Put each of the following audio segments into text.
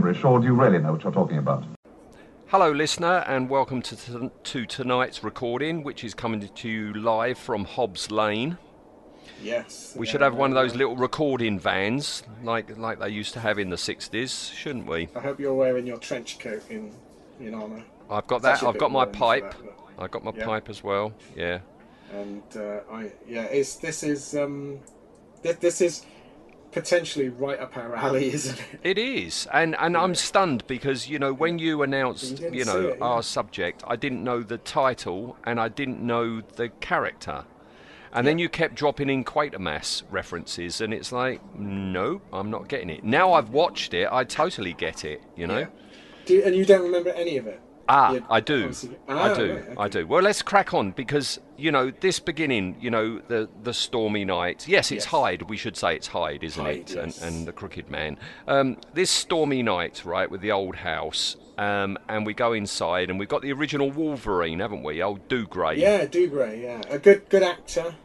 Gibberish, or do you really know what you're talking about? Hello, listener, and welcome to, t- to tonight's recording, which is coming to you live from Hobbs Lane. Yes. We yeah, should have one of those little recording vans, like like they used to have in the '60s, shouldn't we? I hope you're wearing your trench coat in in honour. I've got that. actually a I've got my pipe. that, I've got my Yeah. pipe as well. Yeah. And uh, I yeah, it's this is um, this, this is potentially right up our alley, isn't it? It is, and and I'm stunned because you know when you You announced didn't you know it, yeah. our subject, I didn't know the title and I didn't know the character, and then you kept dropping in Quatermass references, and it's like, no, I'm not getting it. Now I've watched it, I totally get it. You know. Yeah. Do you, and you don't remember any of it? Ah, You- I do. I Ah, do. right, I do. Well, let's crack on because you know this beginning. You know the the stormy night. Yes, it's Yes. Hide. We should say it's Hide, isn't Hide, it? yes. And, and the Crooked Man. Um, this stormy night, right, with the old house. Um, and we go inside, and we've got the original Wolverine, haven't we? Old Dougray. Yeah, Dougray. Yeah, a good good actor.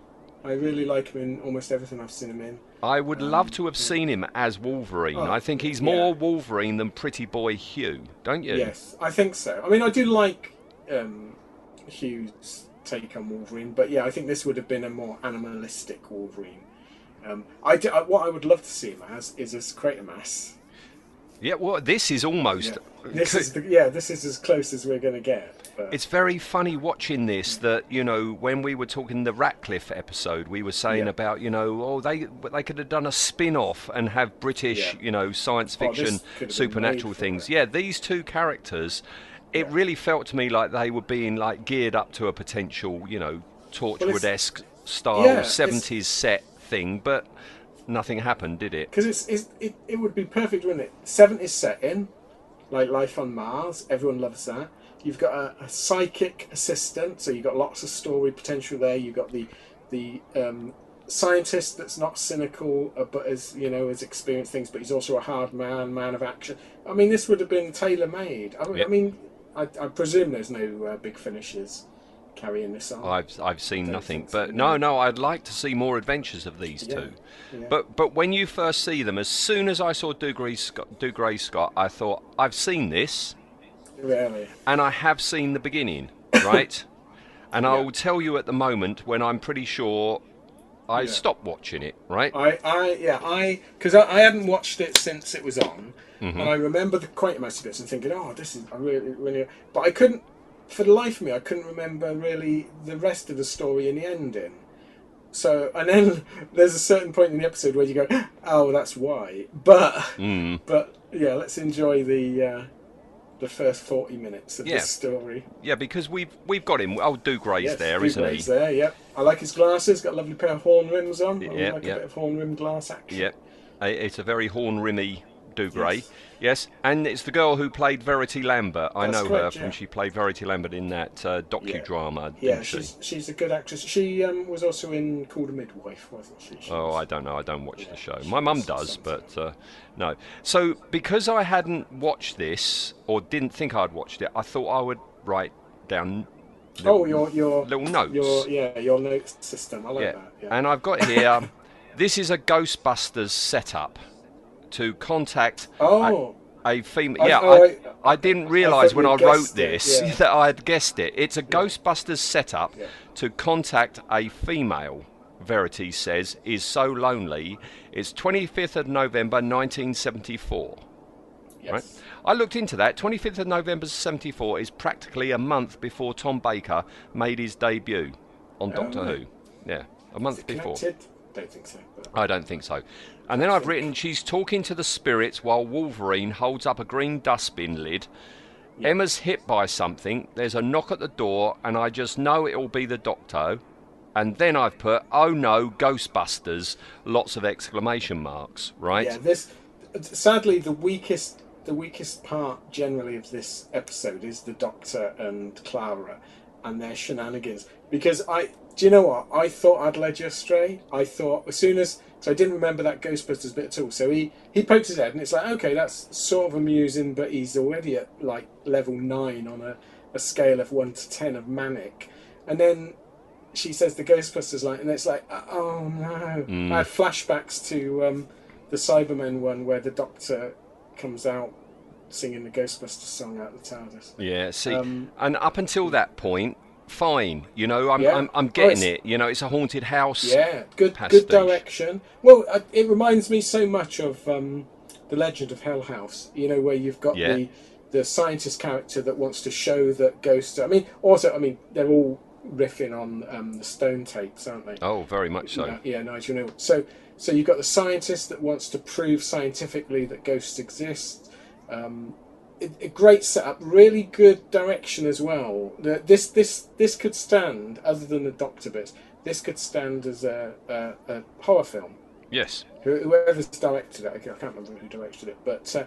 I really like him in almost everything I've seen him in. I would love to have seen him as Wolverine. Oh, I think he's yeah. more Wolverine than Pretty Boy Hugh, don't you? Yes, I think so. I mean, I do like um, Hugh's take on Wolverine, but yeah, I think this would have been a more animalistic Wolverine. Um, I do, I, what I would love to see him as is as Quatermass. Yeah. Well, this is almost. Yeah. This is the, yeah, this is as close as we're going to get. But, It's very funny watching this. That you know, when we were talking the Ratcliffe episode, we were saying Yeah. about you know, oh, they they could have done a spin-off and have British, Yeah. you know, science Oh, fiction, been supernatural things. it. Yeah, these two characters, it really felt to me like they were being like geared up to a potential, you know, Torchwood-esque style it's- seventies set thing, but nothing happened, did it? because it's, it's it, it would be perfect, wouldn't it? Seventies setting, like life on Mars. Everyone loves that. You've got a, a psychic assistant, so you've got lots of story potential there. You've got the the um, scientist that's not cynical, uh, but as you know, has experienced things, but he's also a hard man, man of action. I mean, this would have been tailor made. I, mean- Yep. I mean, I, I presume there's no uh, big finishes carrying this on. I've I've seen nothing, but no. no, no, I'd like to see more adventures of these Yeah, two. yeah. But but when you first see them, as soon as I saw Dougray Scott, Dougray Scott, I thought I've seen this, really. and I have seen the beginning, right? and I will tell you at the moment when I'm pretty sure I Yeah. stopped watching it, right? I, I, yeah, I, because I, I hadn't watched it since it was on, Mm-hmm. and I remember the Quatermass bits and thinking, oh, this is I really, really, but I couldn't, for the life of me, I couldn't remember really the rest of the story and the ending. So, and then there's a certain point in the episode where you go, oh, that's why. But, Mm. but yeah, let's enjoy the uh, the first forty minutes of Yeah. this story. Yeah, because we've we've got him. Oh, Dougray's Yes, there, isn't he? There, yep. I like his glasses. Got a lovely pair of horn rims on. I Yeah, like yeah. a bit of horn rim glass action. Yep. Uh, It's a very horn rimmy Dougray. Yes. Yes. and it's the girl who played Verity Lambert. I That's know her correct, from yeah. she played Verity Lambert in that uh, docudrama, Yeah, she? she's she's a good actress. She um, was also in Call the Midwife, wasn't she? She Oh, was- I don't know. I don't watch Yeah, the show. My mum does, but uh, no. So because I hadn't watched this or didn't think I'd watched it, I thought I would write down. Oh, your your little notes. Your yeah, your notes system. I like yeah. that. Yeah. And I've got here. this is a Ghostbusters setup to contact. oh, a female. I- Yeah, oh, I, I- I didn't realise when I wrote it, this yeah. that I had guessed it. It's a Ghostbusters setup Yeah. to contact a female. Verity says is so lonely. It's 25th of November 1974. yes. Right? I looked into that. 25th of November 74 is practically a month before Tom Baker made his debut on Doctor right. Who. Yeah, a month before. Connected? Don't think so. I don't think so. And then I've written she's talking to the spirits while Wolverine holds up a green dustbin lid Emma's hit by something. There's a knock at the door, and I just know it'll be the doctor. And then I've put, oh no, Ghostbusters! Lots of exclamation marks. Right? Yeah, this sadly the weakest the weakest part generally of this episode is the Doctor and Clara and their shenanigans. Because I do you know what? I thought I'd led you astray. I thought as soon as so I didn't remember that Ghostbusters bit at all. So he he poked his head and it's like, okay, that's sort of amusing, but he's already at like level nine on a, a scale of one to ten of manic. And then she says the Ghostbusters line, and it's like, oh no! I had flashbacks to um, the Cybermen one where the Doctor comes out singing the Ghostbusters song out the TARDIS. Yeah, see, Um, and up until that point, fine. You know, I'm Yeah. I'm, I'm getting it's- it. You know, it's a haunted house. Yeah, good Pastiche. good direction. Well, uh, it reminds me so much of um, the Legend of Hell House. You know, where you've got Yeah. the the scientist character that wants to show that ghosts. I mean, also, I mean, they're all riffing on um, the Stone tapes, aren't they? Oh, very much so. Yeah, yeah, Nigel Kneale. So, so you've got the scientist that wants to prove scientifically that ghosts exist. Um, a, a great setup, really good direction as well. The, this, this, this could stand, other than the Doctor bit. this could stand as a, a, a horror film. Yes. Whoever's directed it, I can't remember who directed it, but uh,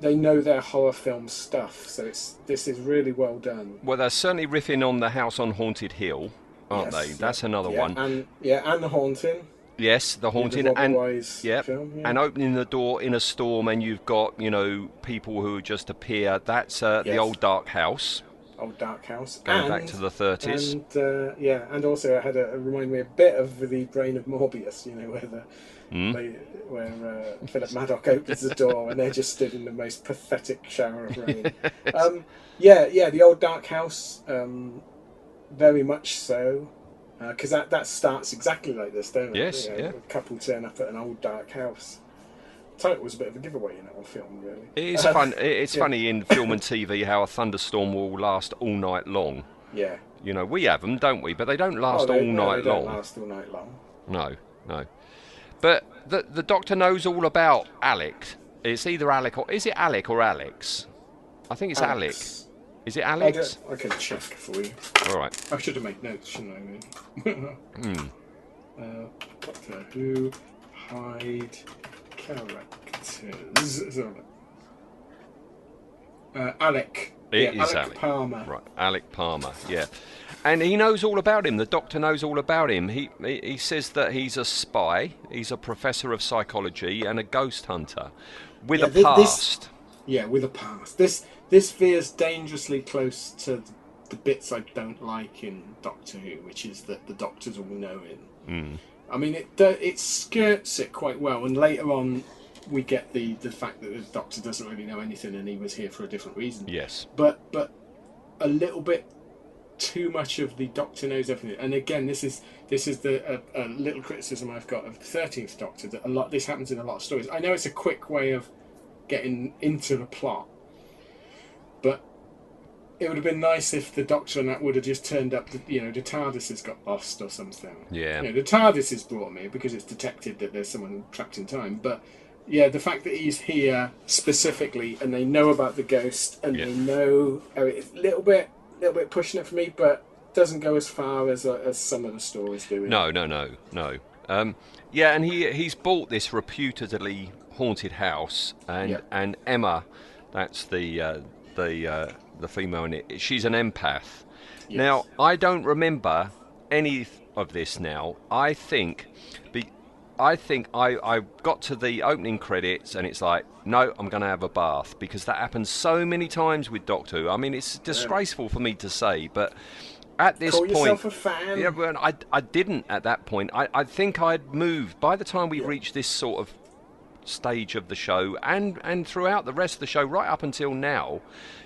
they know their horror film stuff. So it's this is really well done. Well, they're certainly riffing on the house on Haunted Hill, aren't Yes, they? That's another yeah, one. and yeah, and the haunting. Yes, the haunting Robert and yep, film, yeah. and opening the door in a storm, and you've got you know people who just appear. That's uh, the old dark house old Dark House. going and, back to the 30s. And uh, yeah, and also it had a, it remind me a bit of the Brain of Morbius. You know where the Hmm? they, where uh, Philip Madoc opens the door and they're just stood in the most pathetic shower of rain. um, yeah, yeah, the old Dark House, um, very much so. Because that, that starts exactly like this, don't it? Yes, You know, yeah. A couple turn up at an old dark house. Title was a bit of a giveaway in that film, really. It is Uh, fun. It's yeah. funny in film and TV how a thunderstorm will last all night long. Yeah. You know, we have them, don't we? But they don't last Oh, they- all no, night they don't long. last all night long. No, no. But the the doctor knows all about Alec. It's either Alec or is it Alec or Alex? I think it's Alec. Is it Alex? don't- I can check for you. All right. I should have made notes, shouldn't I? Really? Hmm. uh, Doctor Who hide characters. Uh, Alec. It yeah, is Alec, Alec. Palmer. Right, Alec Palmer, yeah. And he knows all about him. The doctor knows all about him. He, he he says that he's a spy, he's a professor of psychology, and a ghost hunter with Yeah, a thi- this- past. Yeah, with a past. This this veers dangerously close to the, bits I don't like in Doctor Who, which is that the Doctor's all knowing. Mm. I mean, it it skirts it quite well, and later on we get the the fact that the Doctor doesn't really know anything, and he was here for a different reason. Yes. But but a little bit too much of the Doctor knows everything. And again, this is this is the a, a little criticism I've got of the Thirteenth Doctor that a lot this happens in a lot of stories. I know it's a quick way of getting into the plot, but it would have been nice if the Doctor and that would have just turned up. The, you know, the TARDIS has got lost or something. Yeah. You know, the TARDIS has brought me because it's detected that there's someone trapped in time. But yeah, the fact that he's here specifically and they know about the ghost and Yeah. they know oh, it's a little bit, little bit pushing it for me, but doesn't go as far as uh, as some of the stories do. No, no, no, no. Um, yeah, and he he's bought this reputedly haunted house, and Yep. and Emma, that's the uh, the uh, the female in it. She's an empath. Yes. Now I don't remember any of this. Now I think, be, I think I I got to the opening credits and it's like, no, I'm going to have a bath because that happens so many times with Doctor Who. I mean, it's disgraceful for me to say, but. At this Call point, yourself a fan. yeah, I, I didn't at that point. I, I think I'd moved by the time we reached this sort of stage of the show and and throughout the rest of the show right up until now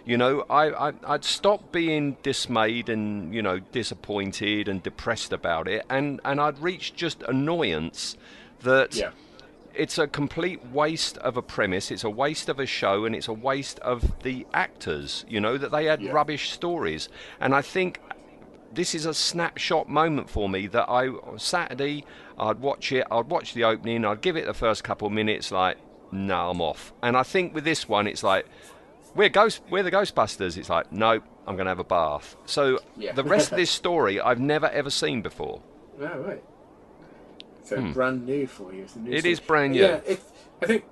you know I, I I'd stopped being dismayed and you know disappointed and depressed about it and and I'd reached just annoyance that Yeah. it's a complete waste of a premise it's a waste of a show and it's a waste of the actors you know that they had Yeah. rubbish stories and I think this is a snapshot moment for me that I on Saturday I'd watch it, I'd watch the opening, I'd give it the first couple of minutes like, no, I'm off. And I think with this one it's like, we're ghost, we're the Ghostbusters. It's like, nope, I'm going to have a bath. So Yeah. the rest of this story I've never ever seen before. Oh, right. So brand new for you. It's new Hmm. It is brand new. Yeah, it, I think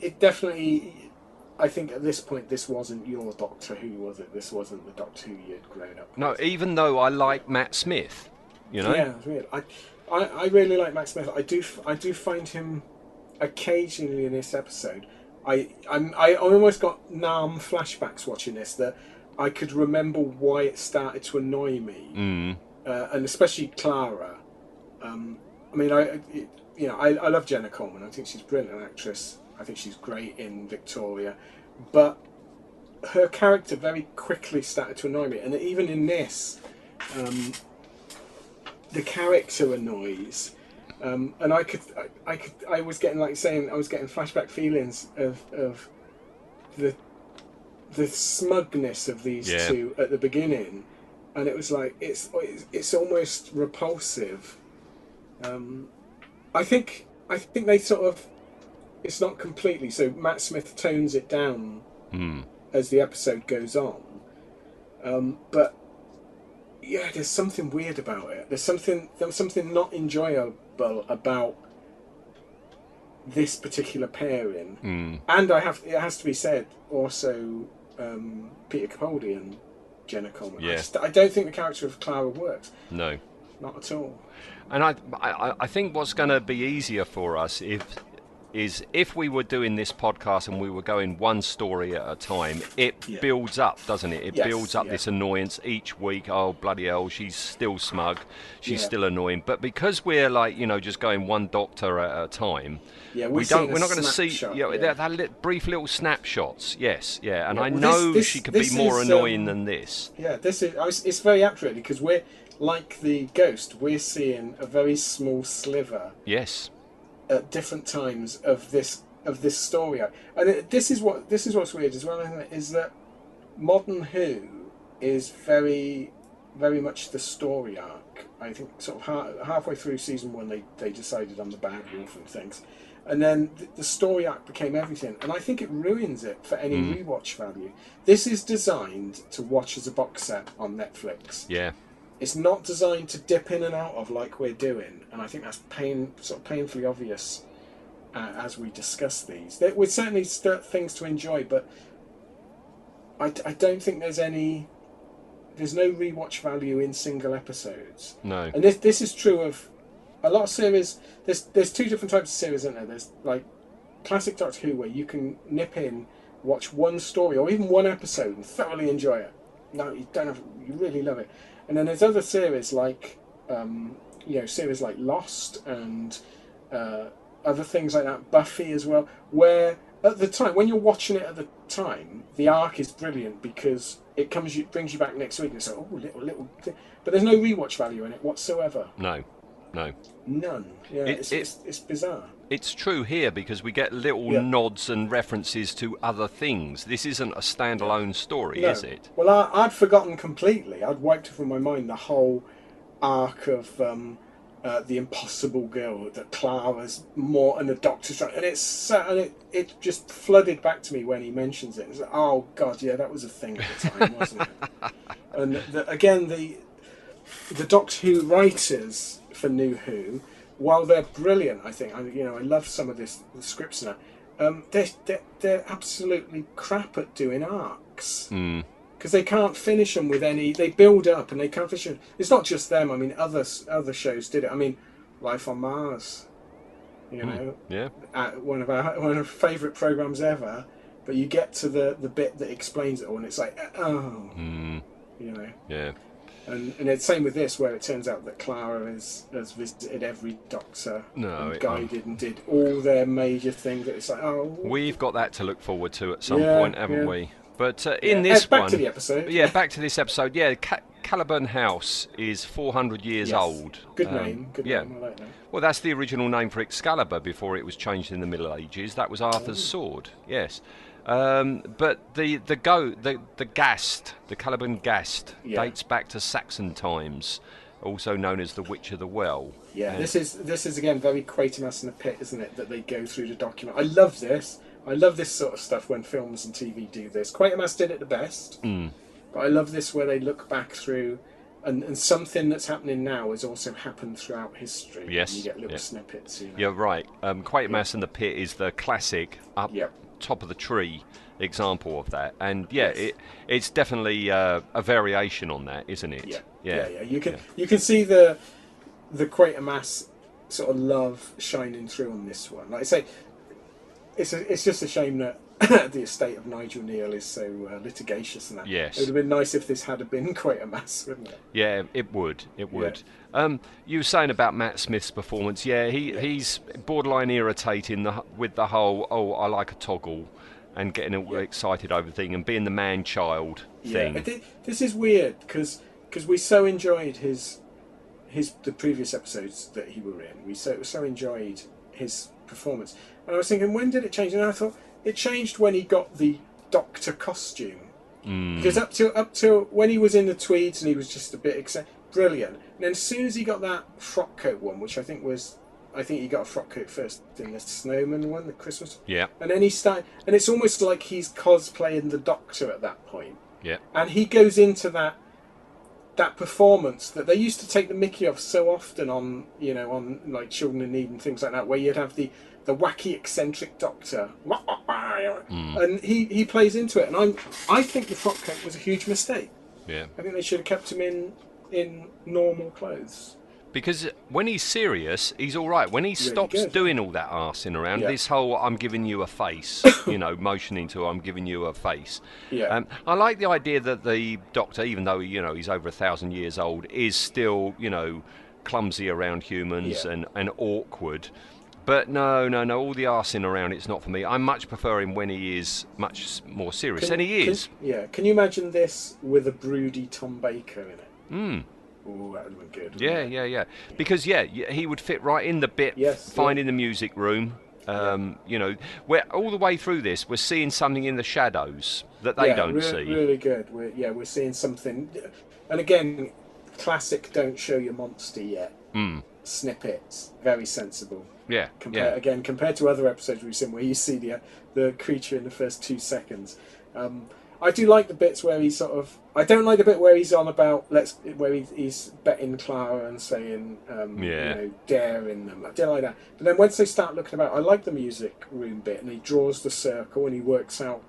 it definitely. I think at this point, this wasn't your Doctor Who, was it? This wasn't the Doctor Who you'd grown up. No, with. even though I like Matt Smith, you know. Yeah, weird. I, I, I really like Matt Smith. I do, I do find him occasionally in this episode. I, I'm, I almost got Nam flashbacks watching this that I could remember why it started to annoy me, Mm. uh, and especially Clara. Um, I mean, I, it, you know, I, I love Jenna Coleman. I think she's a brilliant actress. I think she's great in Victoria, but her character very quickly started to annoy me, and even in this, um, the character annoys. Um, and I could, I, I could, I was getting like saying, I was getting flashback feelings of of the the smugness of these Yeah. two at the beginning, and it was like it's it's, it's almost repulsive. Um, I think I think they sort of it's not completely so Matt Smith tones it down Mm. as the episode goes on. Um, but yeah, there's something weird about it. There's something there's something not enjoyable about this particular pairing. Mm. And I have it has to be said also um, Peter Capaldi and Jenna Coleman. I, Yeah. just, I don't think the character of Clara works. No. Not at all. And I, I, I think what's going to be easier for us if is if we were doing this podcast and we were going one story at a time, it Yeah. builds up, doesn't it? It Yes, builds up yeah. this annoyance each week. Oh bloody hell, she's still smug, she's Yeah. still annoying. But because we're like you know just going one doctor at a time, Yeah, we we're don't. We're not going to see you know, yeah. that, that brief little snapshots. Yes, yeah, and Yeah, I know this- this- she could be more is, annoying um, than this. Yeah, this is was- it's very accurate because we're like the ghost. We're seeing a very small sliver Yes, at different times of this of this story arc. And it, this is what this is what's weird as well, isn't it? Is that modern Who is very very much the story arc. I think sort of ha- halfway through season one, they they decided on the bad wolf and things. And then th- the story arc became everything, and I think it ruins it for any hmm. rewatch value. This is designed to watch as a box set on Netflix. yeah, It's not designed to dip in and out of like we're doing, and I think that's pain, sort of painfully obvious uh, as we discuss these. There, we're certainly things to enjoy, but I don't think there's any. There's no rewatch value in single episodes, no, and this this is true of a lot of series. There's there's two different types of series, isn't there? There's like classic Doctor Who, where you can nip in, watch one story or even one episode and thoroughly enjoy it. No, you don't have. You really love it. And then there's other series like, um, you know, series like Lost and uh, other things like that, Buffy as well, where at the time when you're watching it at the time, the arc is brilliant because it comes you brings you back next week and it's like, oh, little little, thing. but there's no rewatch value in it whatsoever. no, no. None. Yeah, It- it's, it- it's it's bizarre. It's true here because we get little Yeah. nods and references to other things. This isn't a standalone story, No. is it? Well, I, I'd forgotten completely. I'd wiped it from my mind the whole arc of um, uh, the Impossible Girl that Clara's more and the Doctor's trying, and it's so- and it it just flooded back to me when he mentions it. It's like, oh God, yeah, that was a thing at the time, wasn't it? And the, again, the the Doctor Who writers for New Who, while they're brilliant, I think I, you know I love some of this the scripts now. Um, they're, they're they're absolutely crap at doing arcs Mm. because they can't finish them with any. They build up and they can't finish them. It's not just them. I mean, other other shows did it. I mean, Life on Mars. You know, Yeah. uh, one of our one of our favourite programs ever. But you get to the the bit that explains it all, and it's like, oh, Mm. you know. Yeah. And and it's same with this, where it turns out that Clara has has visited every doctor No, and guided and did all their major things. It's like, oh, We've got that to look forward to at some Yeah, point, haven't yeah. we? But uh, Yeah, in this uh, back one, to the episode. yeah, back to this episode. Yeah, Ca- Caliburn House is 400 years Yes. old. Good Um, name. Good yeah. name. I like that. Well, that's the original name for Excalibur before it was changed in the Middle Ages. That was Arthur's Oh. sword. Yes. Um, but the the go the the Gast the Caliburn Gast Yeah. dates back to Saxon times, also known as the Witch of the Well. Yeah, And- this is this is again very Quatermass in the Pit, isn't it? That they go through the document. I love this. I love this sort of stuff when films and TV do this. Quatermass did it the best, Mm. but I love this where they look back through, and, and something that's happening now has also happened throughout history. Yes, you get little yeah. snippets. You know? You're right. Um, Quatermass and the Pit is the classic up Yep. Top of the tree example of that, and yeah, Yes. it it's definitely uh, a variation on that, isn't it? Yeah, yeah, yeah, yeah. You can yeah. you can see the the Quatermass sort of love shining through on this one. Like I say, it's a, it's just a shame that the estate of Nigel Kneale is so uh, litigious and that. Yes. it would have been nice if this had been Quatermass, wouldn't it? Yeah, it would. It would. Um, you were saying about Matt Smith's performance. Yeah, he, he's borderline irritating the, with the whole "oh, I like a toggle" and getting all Yeah. excited over thing and being the man-child thing. Yeah, this is weird because we so enjoyed his his the previous episodes that he were in. We so so enjoyed his performance, and I was thinking, when did it change? And I thought it changed when he got the Doctor costume. Mm. Because up to up to when he was in the tweeds and he was just a bit exci- brilliant. And then as soon as he got that frock coat one, which I think was, I think he got a frock coat first in the snowman one, the Christmas. Yeah, And then he started, and it's almost like he's cosplaying the Doctor at that point yeah, and he goes into that that performance that they used to take the Mickey off so often on you know on like Children in Need and things like that, where you'd have the the wacky eccentric Doctor, hmm. and he he plays into it, and I'm I think the frock coat was a huge mistake. yeah. I think they should have kept him in in normal clothes. Because when he's serious, he's all right. When he stops doing all that arsing around, Yeah. this whole "I'm giving you a face," you know, motioning to "I'm giving you a face." Yeah. Um, I like the idea that the Doctor, even though you know he's over a thousand years old, is still you know clumsy around humans Yeah. and, and awkward. But no, no, no. All the arsing around, it's not for me. I much prefer him when he is much more serious, Can- and he can- is. yeah. Can you imagine this with a broody Tom Baker in it? Mm. Ooh, that would have been good. Yeah, it? yeah, yeah. Because yeah, he would fit right in the bit. Yes, yeah. finding the music room. Um, You know, where all the way through this, we're seeing something in the shadows that they yeah, don't re- see. Really good. We're, yeah, we're seeing something. And again, classic. Don't show your monster yet. Mm. Snippets, very sensible. Yeah, Compare, yeah, Again, compared to other episodes we've seen, where you see the the creature in the first two seconds. Um, I do like the bits where he's sort of. I don't like the bit where he's on about let's where he, he's betting Clara and saying, um, Yeah. you know, daring them. I don't like that. But then once they start looking about, I like the music room bit, and he draws the circle and he works out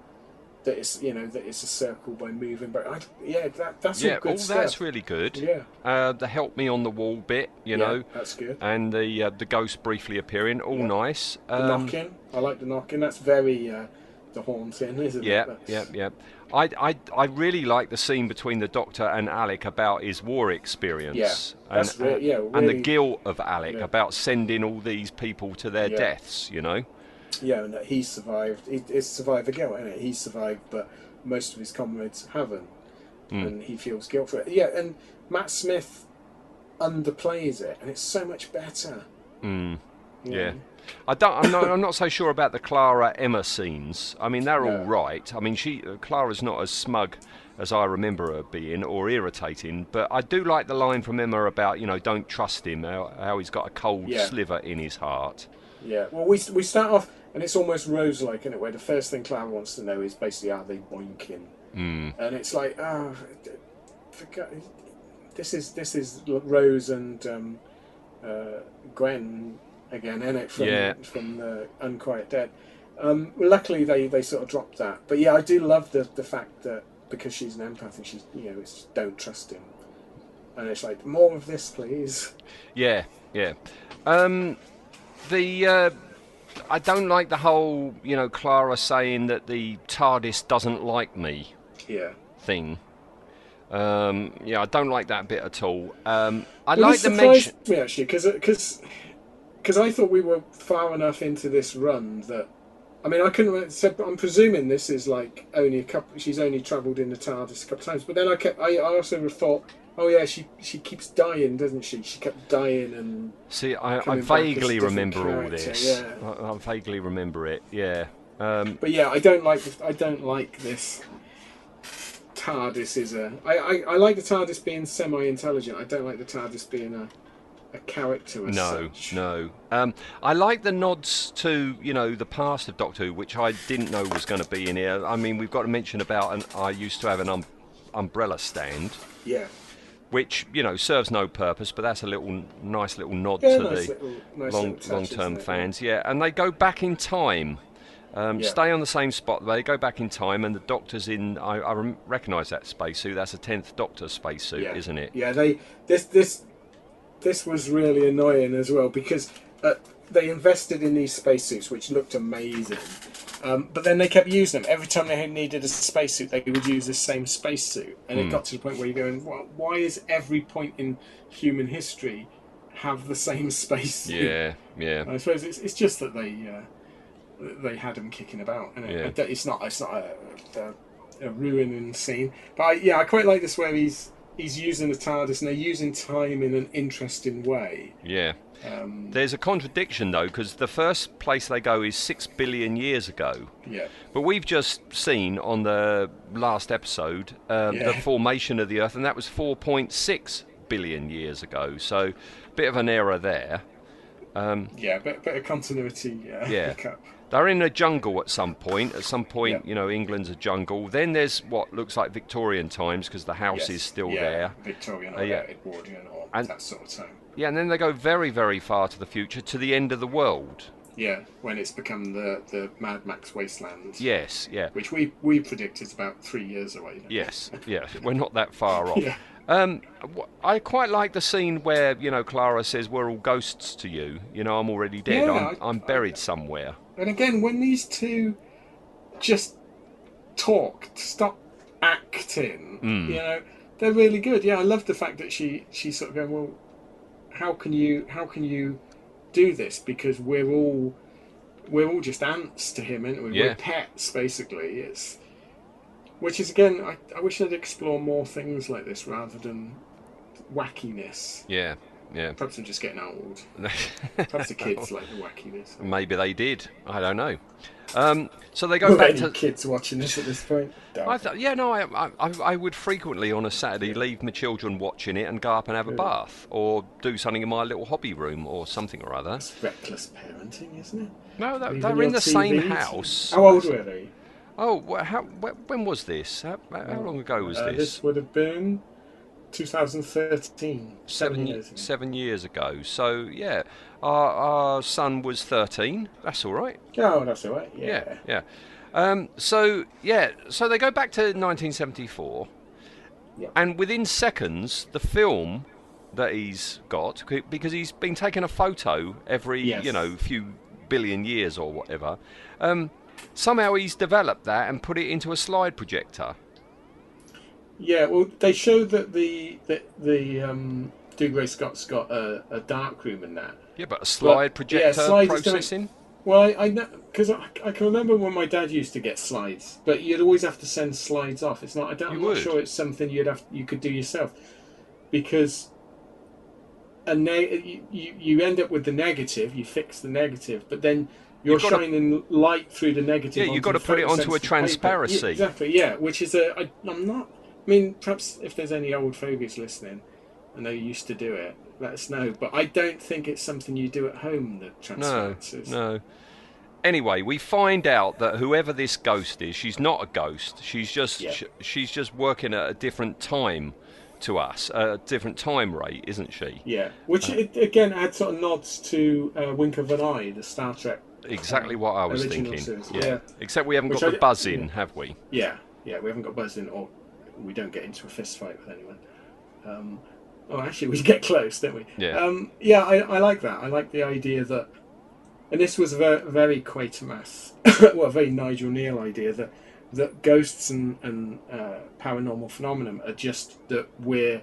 that it's you know that it's a circle by moving. But I, yeah, that that's yeah. all good all stuff. that's really good. Yeah. Uh, the help me on the wall bit, you Yeah, know, that's good. and the uh, the ghost briefly appearing, all Yeah. nice. The Um, knocking, I like the knocking. That's very uh, the haunting, isn't Yeah, it? That's- yeah, yeah. I, I, I really like the scene between the Doctor and Alec about his war experience. Yeah, and, re- yeah, and the guilt of Alec Yeah. about sending all these people to their Yeah. deaths. You know. Yeah, and that he survived. It, it's survivor guilt, isn't it? He survived, but most of his comrades haven't, Mm. and he feels guilt for it. Yeah, and Matt Smith underplays it, and it's so much better. Mm. you Yeah. I don't. I'm not. I'm not so sure about the Clara Emma scenes. I mean, they're all No. right. I mean, she uh, Clara's not as smug as I remember her being, or irritating. But I do like the line from Emma about you know don't trust him. How, how he's got a cold Yeah. sliver in his heart. Yeah. Well, we we start off, and it's almost Rose-like, isn't it? Where the first thing Clara wants to know is basically are they boinking, Mm. and it's like, oh, for God, this is this is Rose and um, uh, Gwen again, in it from Yeah. from the Unquiet Dead. Um, luckily, they, they sort of dropped that, but yeah, I do love the the fact that because she's an empath and she's you know it's just, don't trust him, and it's like more of this, please. Yeah, yeah. Um, the uh, I don't like the whole you know Clara saying that the TARDIS doesn't like me Yeah. thing. Um, yeah, I don't like that bit at all. Um, I Well, like the mention. me actually because because because I thought we were far enough into this run that I mean I couldn't. So I'm presuming this is like only a couple. She's only travelled in the TARDIS a couple of times, but then I kept. I, I also thought, oh yeah, she she keeps dying, doesn't she? She kept dying and See, I, I coming back as a vaguely remember all this. yeah. I, I vaguely remember it. Yeah. Um, But yeah, I don't like I don't like this. TARDIS is a. I, I, I like the TARDIS being semi-intelligent. I don't like the TARDIS being a a character as No, such. no. Um, I like the nods to you know the past of Doctor Who, which I didn't know was going to be in here. I mean, we've got to mention about an. I used to have an um, umbrella stand, Yeah. which you know serves no purpose, but that's a little nice little nod Yeah, to nice the little- nice long touch, long term isn't it? fans. Yeah, and they go back in time. Um, Yeah. Stay on the same spot. They go back in time, and the Doctor's in. I, I recognise that spacesuit. That's a tenth Doctor spacesuit, yeah. isn't it? Yeah, they this this this was really annoying as well because uh, they invested in these spacesuits which looked amazing, um, but then they kept using them every time they needed a spacesuit. They would use the same spacesuit, and Hmm. it got to the point where you're going, well, why is every point in human history have the same spacesuit? Yeah, yeah. I suppose it's, it's just that they uh, they had him kicking about, and Yeah. it, it's not it's not a, a, a ruining scene. But I, yeah, I quite like this where he's he's using the TARDIS and they're using time in an interesting way. Yeah. Um, There's a contradiction though, because the first place they go is six billion years ago, yeah, but we've just seen on the last episode um, the formation of the Earth, and that was 4.6 billion years ago. So, a bit of an error there. yeah, bit, bit of continuity. Uh, Yeah. hiccup. They're in a jungle at some point. At some point, Yeah. you know, England's a jungle. Then there's what looks like Victorian times because the house Yes, is still yeah, there. Victorian Uh, yeah. Edwardian or And- that sort of time. Yeah, and then they go very, very far to the future, to the end of the world. Yeah, when it's become the, the Mad Max wasteland. Yes, yeah. Which we we predict is about three years away. Yes, yes, we're not that far off. Yeah. Um, I quite like the scene where you know Clara says, "We're all ghosts to you." You know, I'm already dead. Yeah, I'm, I- I'm buried somewhere. And again, when these two just talk, stop acting, Hmm. you know, they're really good. Yeah, I love the fact that she she's sort of going, well, how can you how can you do this? Because we're all we're all just ants to him, aren't we? Yeah. We're pets, basically. It's which is again, I, I wish they'd explore more things like this rather than wackiness. Yeah, yeah. Perhaps I'm just getting old. Perhaps the kids like the wackiness. Maybe they did. I don't know. Um, so they go Well, back to. kids watching this at this point? I th- yeah, no, I, I, I would frequently on a Saturday leave my children watching it and go up and have a bath or do something in my little hobby room or something or other. It's reckless parenting, isn't it? No, they, Leaving they're in the same house. How old were they? Oh, how, when was this? How, how long ago was Uh, this? this would have been 2013. seven years ago. seven years ago. So yeah, our, our son was thirteen. That's all right. Oh, that's all right. Yeah, Yeah. yeah. Um, so yeah, so they go back to 1974, Yeah. and within seconds, the film that he's got because he's been taking a photo every Yes. you know few billion years or whatever. Um, somehow he's developed that and put it into a slide projector. Yeah, well, they showed that the the, the um, Dougray Scott's got a, a dark room in that. Yeah, but a slide yeah, projector slide is doing- processing. Well, I, I know because I, I can remember when my dad used to get slides, but you'd always have to send slides off. It's not. I don't, I'm not sure it's something you'd have you could do yourself because a ne- you, you end up with the negative. You fix the negative, but then you're shining light through the negative. Yeah, you've got to put it onto a transparency. Yeah, exactly. Yeah, which is a. I, I'm not. I mean, perhaps if there's any old fogies listening, and they used to do it, let us know. But I don't think it's something you do at home. The No, transparencies. no. Anyway, we find out that whoever this ghost is, she's not a ghost. She's just Yeah. sh- she's just working at a different time to us, a different time rate, isn't she? Yeah, which it, again adds sort of nods to uh, Wink of an Eye, the Star Trek. Exactly what I was thinking. Yeah. yeah. Except we haven't Which got I the buzz in, yeah. have we? Yeah, yeah, we haven't got buzz in, or we don't get into a fist fight with anyone. Um, oh, actually, we get close, don't we? Yeah. Um, yeah, I, I like that. I like the idea that, and this was a very, very Quatermass, well, a very Nigel Kneale idea that that ghosts and and uh, paranormal phenomenon are just that we're.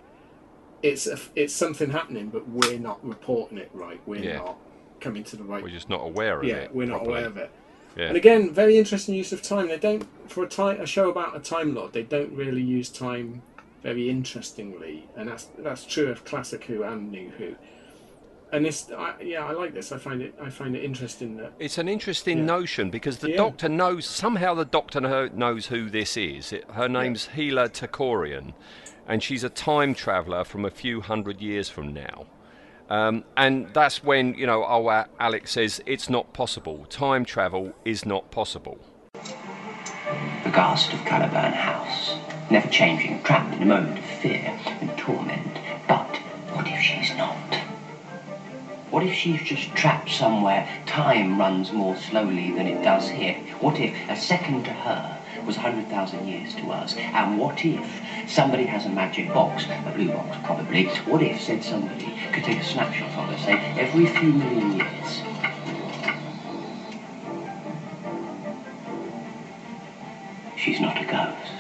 It's a, it's something happening, but we're not reporting it right. We're Yeah. not coming to the right We're just not aware of yeah, it. Yeah, we're not properly. aware of it. Yeah. And again, very interesting use of time. They don't for a time a show about a time lord. They don't really use time very interestingly, and that's that's true of classic Who and New Who. And this, I, yeah, I like this. I find it I find it interesting that It's an interesting Yeah. notion because the Yeah. doctor knows somehow the doctor knows who this is. It, her name's Hila Tacorian, and she's a time traveller from a few hundred years from now. Um, and that's when, you know, oh, uh, Alex says it's not possible. Time travel is not possible. The ghost of Caliburn House, never changing, trapped in a moment of fear and torment. But what if she's not? What if she's just trapped somewhere time runs more slowly than it does here? What if a second to her was 100,000 years to us? And what if somebody has a magic box, a blue box probably, what if, said somebody, could take a snapshot of her, say, every few million years? She's not a ghost.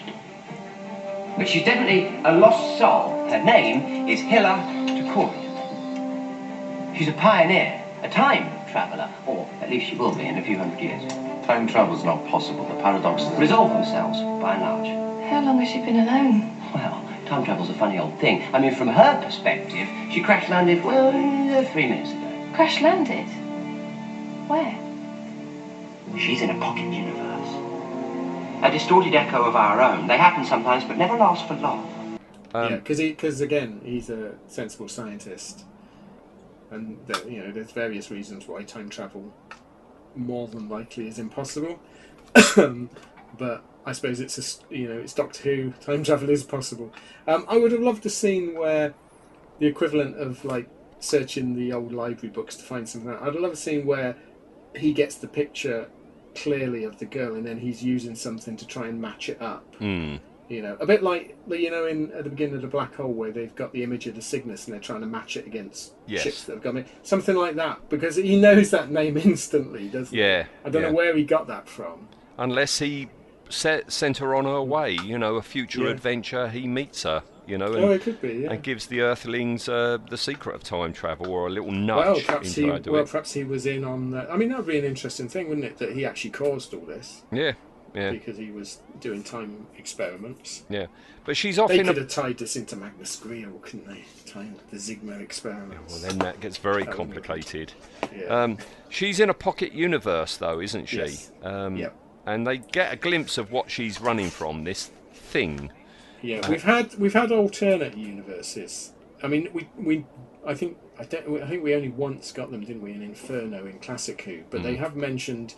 But she's definitely a lost soul. Her name is Hila Takori. She's a pioneer, a time traveller, or at least she will be in a few hundred years. Time travel's not possible. The paradoxes Resolve themselves, by and large. How long has she been alone? Well, time travel's a funny old thing. I mean, from her perspective, she crash landed, well, uh, three minutes ago. Crash landed? Where? She's in a pocket universe. A distorted echo of our own. They happen sometimes, but never last for long. yeah, because because again, he's a sensible scientist, and there, you know, there's various reasons why time travel more than likely is impossible. but I suppose it's a, you know it's Doctor Who. Time travel is possible. Um, I would have loved a scene where the equivalent of like searching the old library books to find something. I'd love a scene where he gets the picture clearly of the girl, and then he's using something to try and match it up. Hmm. You know, a bit like you know in at the beginning of the black hole where they've got the image of the Cygnus and they're trying to match it against Yes. ships that have gone in. Something like that because he knows that name instantly, doesn't Yeah, he? I don't yeah. know where he got that from. Unless he set, sent her on her way, you know, a future Yeah. adventure, he meets her, you know, and, Oh, it could be. Yeah. and gives the Earthlings uh, the secret of time travel or a little nudge Well, perhaps he how to do well perhaps he was in on. The, I mean, that'd be an interesting thing, wouldn't it? That he actually caused all this Yeah, yeah, because he was doing time experiments. yeah. But she's off They could a. have tied this into Magnus Greel, couldn't they? Time the Zigma experiments. Well, then that gets very That complicated. yeah. Um, she's in a pocket universe, though, isn't she? Yes. Um, Yep. And they get a glimpse of what she's running from. This thing. Yeah, we've had we've had alternate universes. I mean, we we I think I don't I think we only once got them, didn't we, in Inferno in Classic Who? But Mm. they have mentioned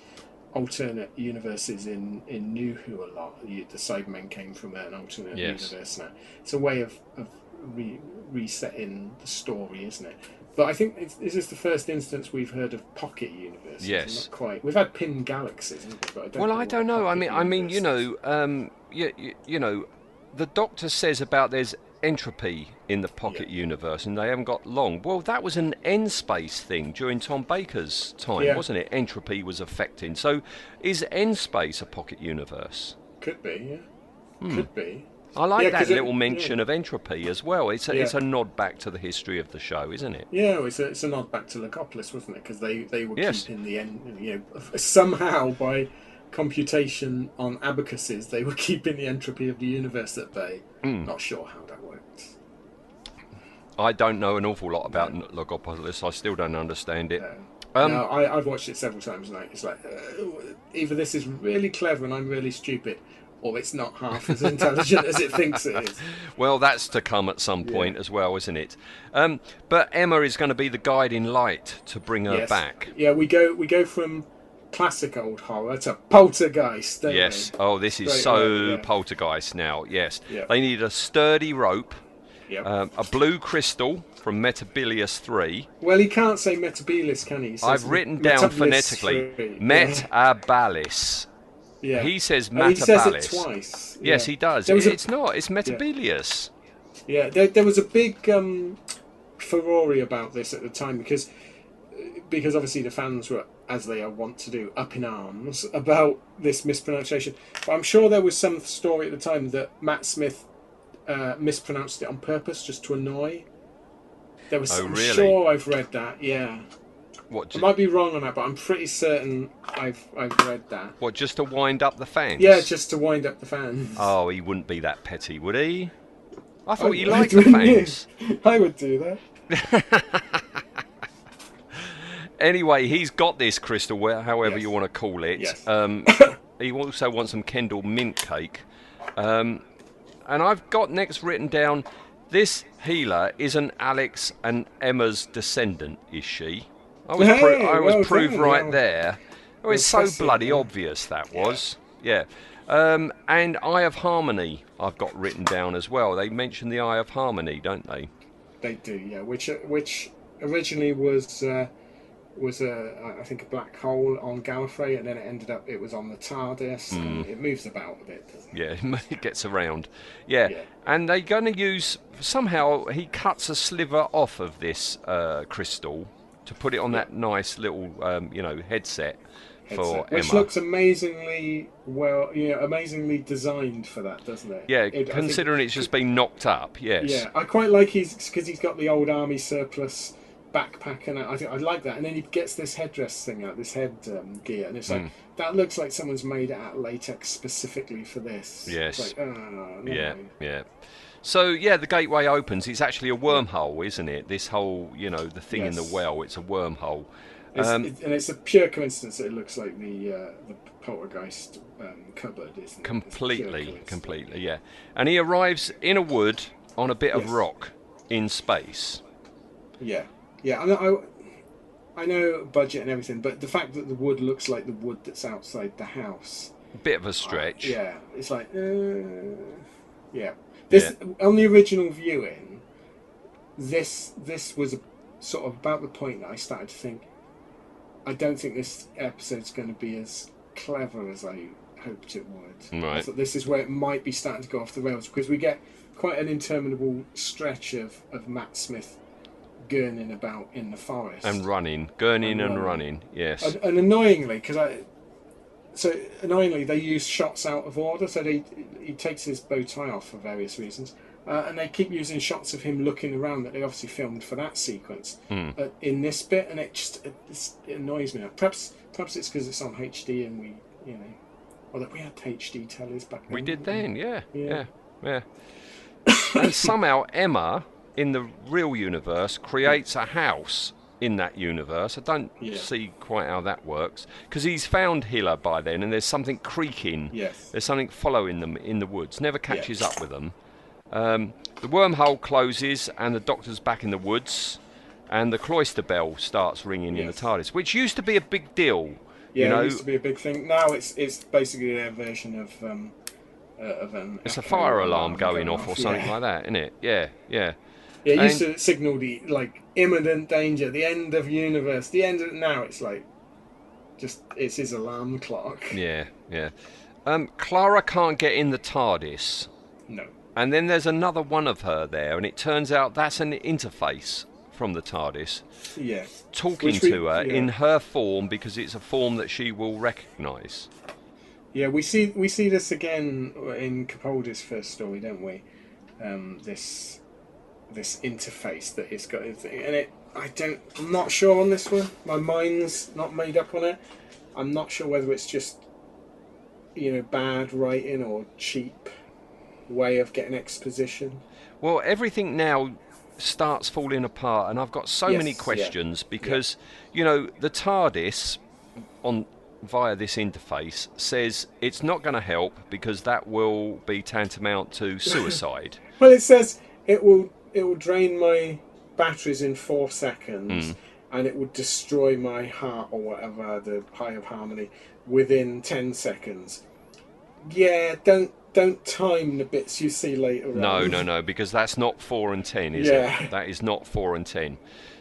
alternate universes in in New Who a lot. You- The Cybermen came from an alternate Yes. universe now. It's a way of of re- resetting the story, isn't it? But I think it's, this is the first instance we've heard of pocket universes. Yes. not quite. We've had pin galaxies, haven't we? But I don't Well, I don't know. I mean, I mean, you know, um, you, you, you know, the Doctor says about there's entropy in the pocket Yeah. universe, and they haven't got long. Well, that was an E-Space thing during Tom Baker's time, Yeah. wasn't it? Entropy was affecting. So, is E-Space a pocket universe? Could be, yeah. Hmm. Could be. I like Yeah, that 'cause it- little mention yeah. of entropy as well. It's a, it's a nod back to the history of the show, isn't it? Yeah, it's a, it's a nod back to Logopolis, wasn't it? Because they, they were Yes. keeping the end, you know, somehow by computation on abacuses, they were keeping the entropy of the universe at bay. Hmm. Not sure how that worked. I don't know an awful lot about Logopolis. I still don't understand it. No. Um, no, I, I've watched it several times, and it's like uh, either this is really clever and I'm really stupid, or it's not half as intelligent as it thinks it is. Well, that's to come at some point as well, isn't it? Um, but Emma is going to be the guiding light to bring her Yes. back. Yeah, we go we go from classic old horror to poltergeist. Don't Yes. We? Oh, this is so yeah. poltergeist now. Yes. Yeah. They need a sturdy rope, Yep. um, a blue crystal from Metebelis 3. Well, he can't say Metabilis, can he? he? I've written down phonetically three. Metabalis. Yeah. He says Oh, he says it twice. Yes, yeah. he does. Was a- It's not. It's Metebelis. Yeah, there, there was a big um, furore about this at the time because because obviously the fans were, as they are wont to do, up in arms about this mispronunciation. But I'm sure there was some story at the time that Matt Smith uh, mispronounced it on purpose just to annoy. There was. Oh, really? I'm sure I've read that. Yeah, What? I might be wrong on that, but I'm pretty certain I've I've read that. what? Just to wind up the fans? Yeah, just to wind up the fans. Oh, he wouldn't be that petty, would he? I thought I you liked the fans. I would do that. Anyway, he's got this crystal, however Yes. you want to call it. Yes. Um, he also wants some Kendal mint cake. Um, and I've got next written down This Hila isn't Alex and Emma's descendant, is she? I was, pro- Hey, I was well proved done, right well- there. Oh, it's so bloody yeah. obvious that was. Yeah. Um, and Eye of Harmony, I've got written down as well. They mention the Eye of Harmony, don't they? They do, yeah. Which which originally was uh, was a I think a black hole on Gallifrey, and then it ended up it was on the TARDIS, and it moves about a bit. Doesn't it? Yeah, it gets around. Yeah, Yeah. and they're going to use somehow he cuts a sliver off of this uh, crystal to put it on that nice little um, you know headset for Headset, which Emma. looks amazingly well, you know, amazingly designed for that, doesn't it? yeah, It- I think- considering it's just been knocked up. Yes. Yeah, I quite like he's because he's got the old army surplus backpack, and I think I like that. And then he gets this headdress thing out, this head um, gear, and it's like Hmm. that looks like someone's made it out of latex specifically for this. Yes. Like, oh, no. Yeah, yeah. So yeah, the gateway opens. It's actually a wormhole, isn't it? This whole, you know, the thing in the well. It's a wormhole. It's, Um, it- and it's a pure coincidence that it looks like the uh, the poltergeist um, cupboard, isn't it? Completely, completely, yeah. And he arrives in a wood on a bit of Yes. rock in space. Yeah, yeah. I know, I, I know budget and everything, but the fact that the wood looks like the wood that's outside the house. Bit of a stretch. Yeah, it's like, uh, yeah. This on the original viewing. This this was sort of about the point that I started to think. I don't think this episode's going to be as clever as I hoped it would. Right. thought this is where it might be starting to go off the rails because we get quite an interminable stretch of, of Matt Smith gurning about in the forest. And running, gurning And and running. running. Yes. And, and annoyingly, because I, so annoyingly, they use shots out of order. So they, he takes his bow tie off for various reasons, uh, and they keep using shots of him looking around that they obviously filmed for that sequence Hmm. uh, in this bit, and it just it, it annoys me. Perhaps perhaps it's because it's on HD and we, you know, that we had HD tellies back then. We did then, yeah, yeah, Yeah. yeah. and somehow Emma, in the real universe, creates a house in that universe. I don't Yeah. see quite how that works because he's found Hila by then, and there's something creaking. Yes. There's something following them in the woods. Never catches up with them. Um, the wormhole closes, and the Doctor's back in the woods, and the cloister bell starts ringing in the TARDIS, which used to be a big deal. Yeah, you know, it used to be a big thing. Now it's it's basically their version of um, uh, of an. it's a fire alarm going off or yeah. something like that, isn't it? Yeah, yeah. Yeah, it used to signal the like imminent danger, the end of universe, the end of now. It's like just it's his alarm clock. Yeah, yeah. Um, Clara can't get in the TARDIS, No. and then there's another one of her there, and it turns out that's an interface from the TARDIS Yeah. talking we- to her yeah. in her form because it's a form that she will recognise. Yeah, we see we see this again in Capaldi's first story, don't we? Um, this this interface that it's got, and it. I don't. I'm not sure on this one. My mind's not made up on it. I'm not sure whether it's just you know bad writing or cheap way of getting exposition. Well, everything now starts falling apart, and I've got so Yes, many yeah. questions because you know the TARDIS on via this interface says it's not going to help because that will be tantamount to suicide. Well, it says it will it will drain my batteries in four seconds, and it will destroy my heart or whatever the high of harmony within ten seconds. Yeah, don't don't time the bits you see later. No, on. no, no, because that's not four and ten, is Yeah. it? That is not four and ten.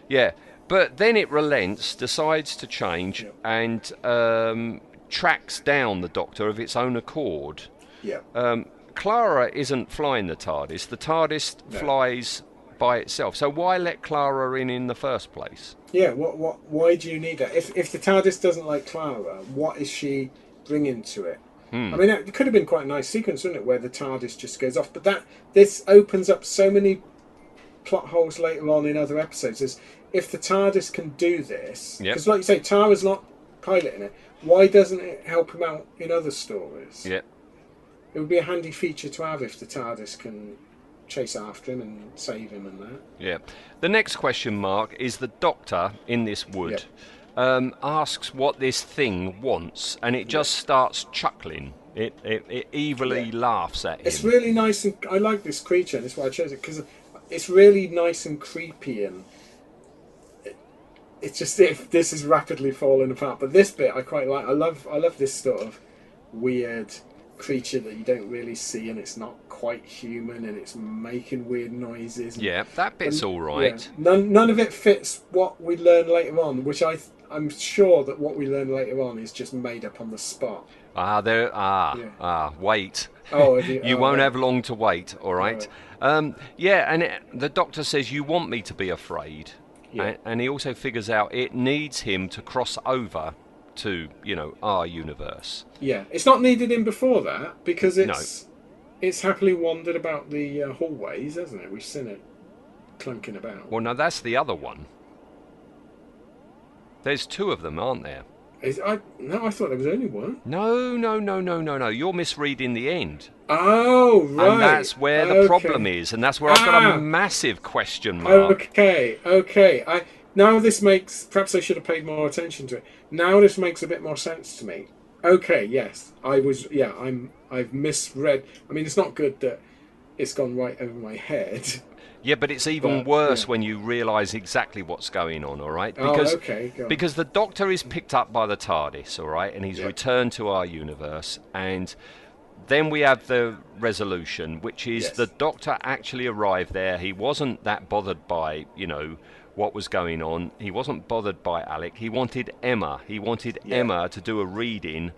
Yeah, but then it relents, decides to change, Yep. and um, tracks down the Doctor of its own accord. Yeah, Um, Clara isn't flying the TARDIS. The TARDIS No. flies by itself. So why let Clara in in the first place? yeah. What what? Why do you need that? If if the TARDIS doesn't like Clara, what is she bringing to it? Hmm. I mean, it could have been quite a nice sequence, wouldn't it, where the TARDIS just goes off? But that this opens up so many plot holes later on in other episodes. Is if the TARDIS can do this, Yep. because like you say, Tara's not piloting it. Why doesn't it help him out in other stories? Yeah. It would be a handy feature to have if the TARDIS can chase after him and save him and that. Yeah. The next question mark is the Doctor in this wood um, asks what this thing wants, and it just starts chuckling. It, it, it evilly Yeah. laughs at him. It's really nice, and I like this creature, and that's why I chose it because it's really nice and creepy and it, it's just if this is rapidly falling apart. But this bit I quite like. I love I love this sort of weird creature that you don't really see and it's not quite human and it's making weird noises. Yeah, that bit's and- all right. yeah. None, none of it fits what we learn later on, which I, I'm sure that what we learn later on is just made up on the spot. Ah, there. Ah, Yeah. ah. Wait. Oh, you- you oh, won't right. have long to wait. All right. Um, yeah, and it, the doctor says you want me to be afraid, Yeah. and, and he also figures out it needs him to cross over to you know our universe. Yeah, it's not needed in before that because it's it's happily wandered about the uh, hallways, hasn't it? We've seen it clunking about. Well, now that's the other one. There's two of them, aren't there? Is, I no, I thought there was only one. No, no, no, no, no, no. You're misreading the end. Oh, right. And that's where the Okay. problem is, and that's where I've got Ah. a massive question mark. Okay, okay. I now this makes perhaps I should have paid more attention to it. Now this makes a bit more sense to me. Okay, yes, I was. Yeah, I'm. I've misread. I mean, it's not good that it's gone right over my head. Yeah, but it's even But, worse yeah. when you realise exactly what's going on. All right, Oh, because okay, because the Doctor is picked up by the TARDIS, all right, and he's Yeah. returned to our universe, and then we have the resolution, which is Yes. the Doctor actually arrived there. He wasn't that bothered by you know what was going on. He wasn't bothered by Alec. He wanted Emma. He wanted Yeah. Emma to do a reading,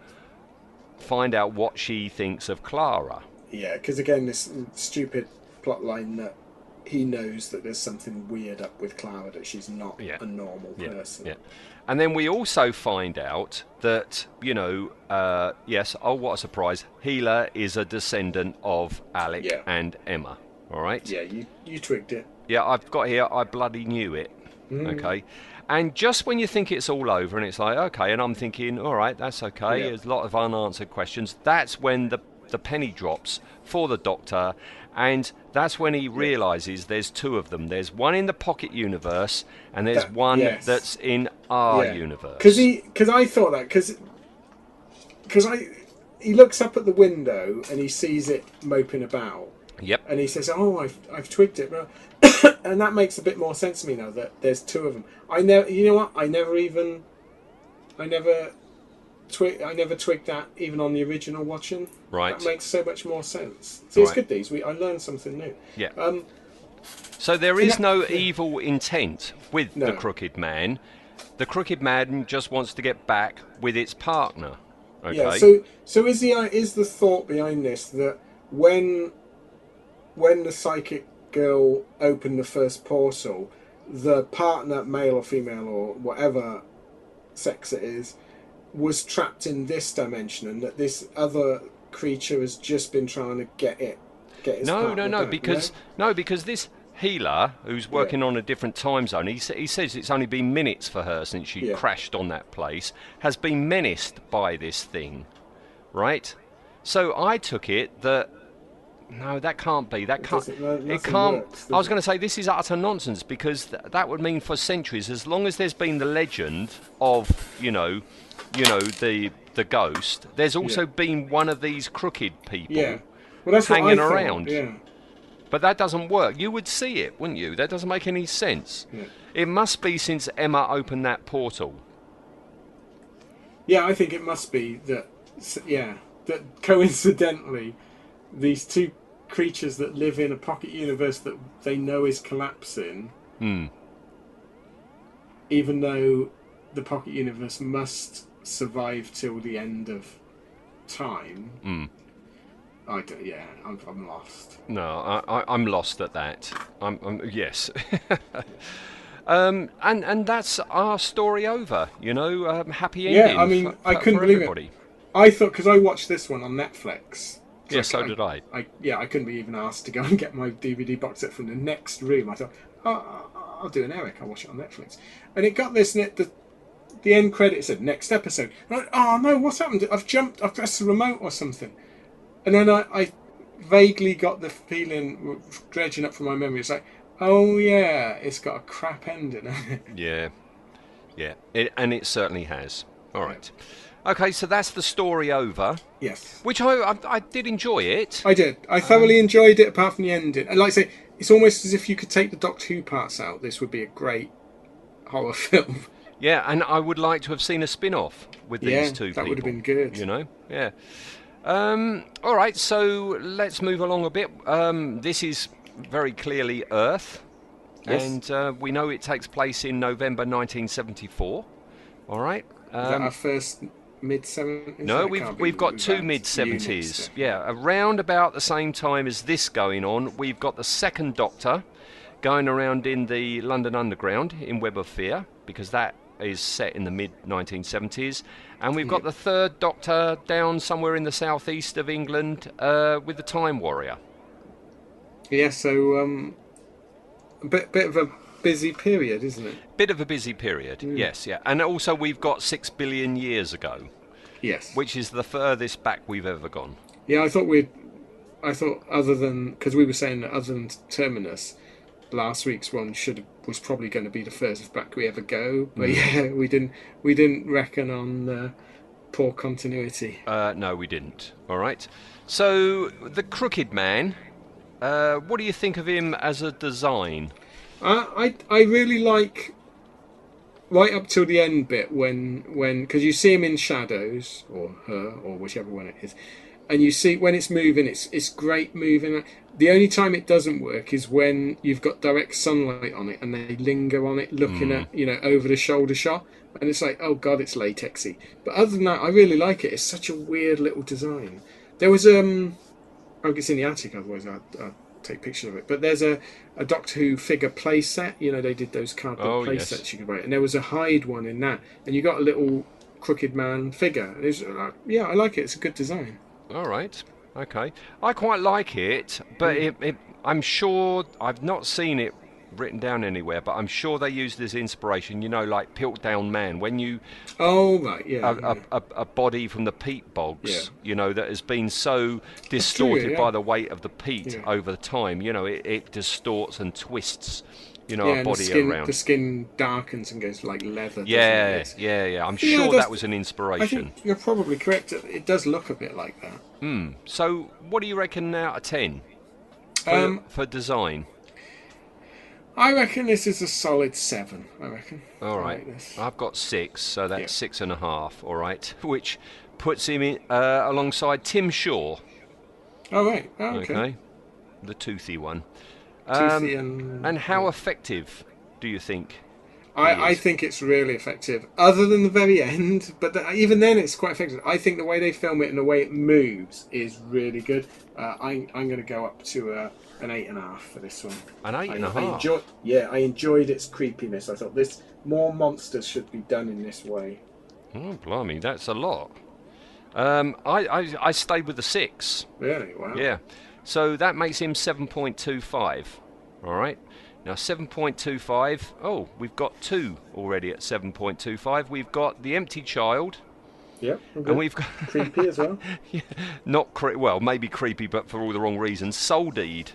find out what she thinks of Clara. Yeah, because again, this stupid plot line that he knows that there's something weird up with Clara that she's not Yeah. a normal Yeah, person. yeah. And then we also find out that, you know, uh, yes, oh, what a surprise, Hila is a descendant of Alec and Emma. All right? Yeah, you you twigged it. Yeah, I've got here, I bloody knew it. Mm. Okay. And just when you think it's all over and it's like, okay, and I'm thinking, all right, that's okay, Yeah. there's a lot of unanswered questions, that's when the, the penny drops for the doctor. And that's when he realizes there's two of them. There's one in the pocket universe, and there's That- one yes. that's in our universe. Because he, because I thought that because, because I, he looks up at the window and he sees it moping about, Yep. and he says, "Oh, I've I've twigged it," and that makes a bit more sense to me now that there's two of them. I never, you know what? I never even, I never. Twig, I never twigged that even on the original watching. Right. That makes so much more sense. See, it's Right. good. These we I learned something new. Yeah. Um, So there is that- no yeah. evil intent with the crooked man. The crooked man just wants to get back with its partner. Okay. Yeah. So, so is the is the thought behind this that when when the psychic girl opened the first portal, the partner, male or female or whatever sex it is, was trapped in this dimension, and that this other creature has just been trying to get it, get no, no, no, because no, because this Hila who's working on a different time zone, he, he says it's only been minutes for her since she Yeah. crashed on that place, has been menaced by this thing, right? So I took it that no, that can't be. That can't. no, it can't. works, I was going to say this is utter nonsense because th- that would mean for centuries, as long as there's been the legend of you know, you know the the ghost, there's also Yeah. been one of these crooked people Yeah. Well, that's hanging around. Yeah. But that doesn't work. You would see it, wouldn't you? That doesn't make any sense. It must be since Emma opened that portal. Yeah, I think it must be that. Yeah, that coincidentally, these two creatures that live in a pocket universe that they know is collapsing, Hmm. even though the pocket universe must survive till the end of time. Hmm. I don't, yeah, I'm, I'm lost. No, I, I, I'm lost at that. I'm, I'm yes. um, and and that's our story over. You know, um, happy Yeah, ending. I mean, for, I couldn't believe everybody. it. I thought because I watched this one on Netflix. Yeah, I- so did I. I yeah, I couldn't be even asked to go and get my DVD box set from the next room. I thought, oh, I'll do an Eric. I'll watch it on Netflix, and it got this. And it, the the end credit said next episode. And I went, oh no, what's happened? I've jumped. I've pressed the remote or something. And then I, I vaguely got the feeling dredging up from my memory. It's like, oh yeah, it's got a crap ending. Yeah, yeah, it, and it certainly has. All right. Okay, so that's the story over. yes. Which I I, I did enjoy it. I did. I thoroughly enjoyed it, apart from the ending. And like I say, it's almost as if you could take the Doctor Who parts out. This would be a great horror film. Yeah, and I would like to have seen a spin-off with these Yeah, two that people. would have been good. You know, yeah. Um, all right, so let's move along a bit. Um, this is very clearly Earth, Yes. and uh, we know it takes place in November 1974. All right. Is that Um, our first mid seventies? no, we've we've got two mid seventies. Yeah, around about the same time as this going on, we've got the second Doctor going around in the London Underground in Web of Fear because that is set in the mid 1970s, and we've got the third Doctor down somewhere in the southeast of England uh, with the Time Warrior. Yeah, so um, a bit bit of a busy period, isn't it? Bit of a busy period, yes, yeah, and also we've got six billion years ago, Yes. which is the furthest back we've ever gone. Yeah, I thought we'd. I thought other than because we were saying that other than Terminus, last week's one should have, was probably going to be the furthest back we ever go. But yeah, we didn't we didn't reckon on uh, poor continuity. Uh, no, we didn't. All right. So the Crooked Man. Uh, what do you think of him as a design? I I, I really like right up till the end bit when when because you see him in shadows or her or whichever one it is, and you see when it's moving, it's it's great moving. The only time it doesn't work is when you've got direct sunlight on it and they linger on it, looking at you know over the shoulder shot, and it's like oh god, it's latexy. But other than that, I really like it. It's such a weird little design. There was um, oh, it's in the attic. Otherwise, I'd, I'd take pictures of it. But there's a, a Doctor Who figure play set. You know, they did those cardboard Oh, play yes. sets you could buy, and there was a Hyde one in that, and you got a little crooked man figure. And it's like, yeah, I like it. It's a good design. All right. Okay. I quite like it, but mm. it, it, I'm sure I've not seen it written down anywhere, but I'm sure they used as inspiration. You know, like Piltdown Man. When you Oh right, yeah. a, yeah. a, a, a body from the peat bogs, Yeah. you know, that has been so distorted yeah. by the weight of the peat over time. You know, it, it distorts and twists, you know, yeah, a and the body skin, around. the skin darkens and goes like leather. Yeah, yeah, yeah. I'm Yeah, sure that was an inspiration. you're probably correct. It does look a bit like that. Hmm. So, what do you reckon out of ten for, Um, for design? I reckon this is a solid seven. I reckon. All right. Like I've got six, so that's Yeah. six and a half. All right, which puts him in, uh, alongside Tim Shaw. All right. Oh, Okay. okay. the toothy one. Toothy Um, and and how effective do you think? I, I think it's really effective, other than the very end. But the, even then, it's quite effective. I think the way they film it and the way it moves is really good. Uh, I, I'm going to go up to uh, an eight and a half for this one. An eight I, and a I half. enjoy, yeah, I enjoyed its creepiness. I thought this more monsters should be done in this way. Oh, blimey, that's a lot. Um, I, I I stayed with the six. Really? Wow. Yeah. So that makes him 7.25. All right. Now 7.25. Oh, we've got two already at 7.25. We've got the empty child, Yep. And we've got creepy as well. yeah, not cre- well, maybe creepy, but for all the wrong reasons. Soul Deed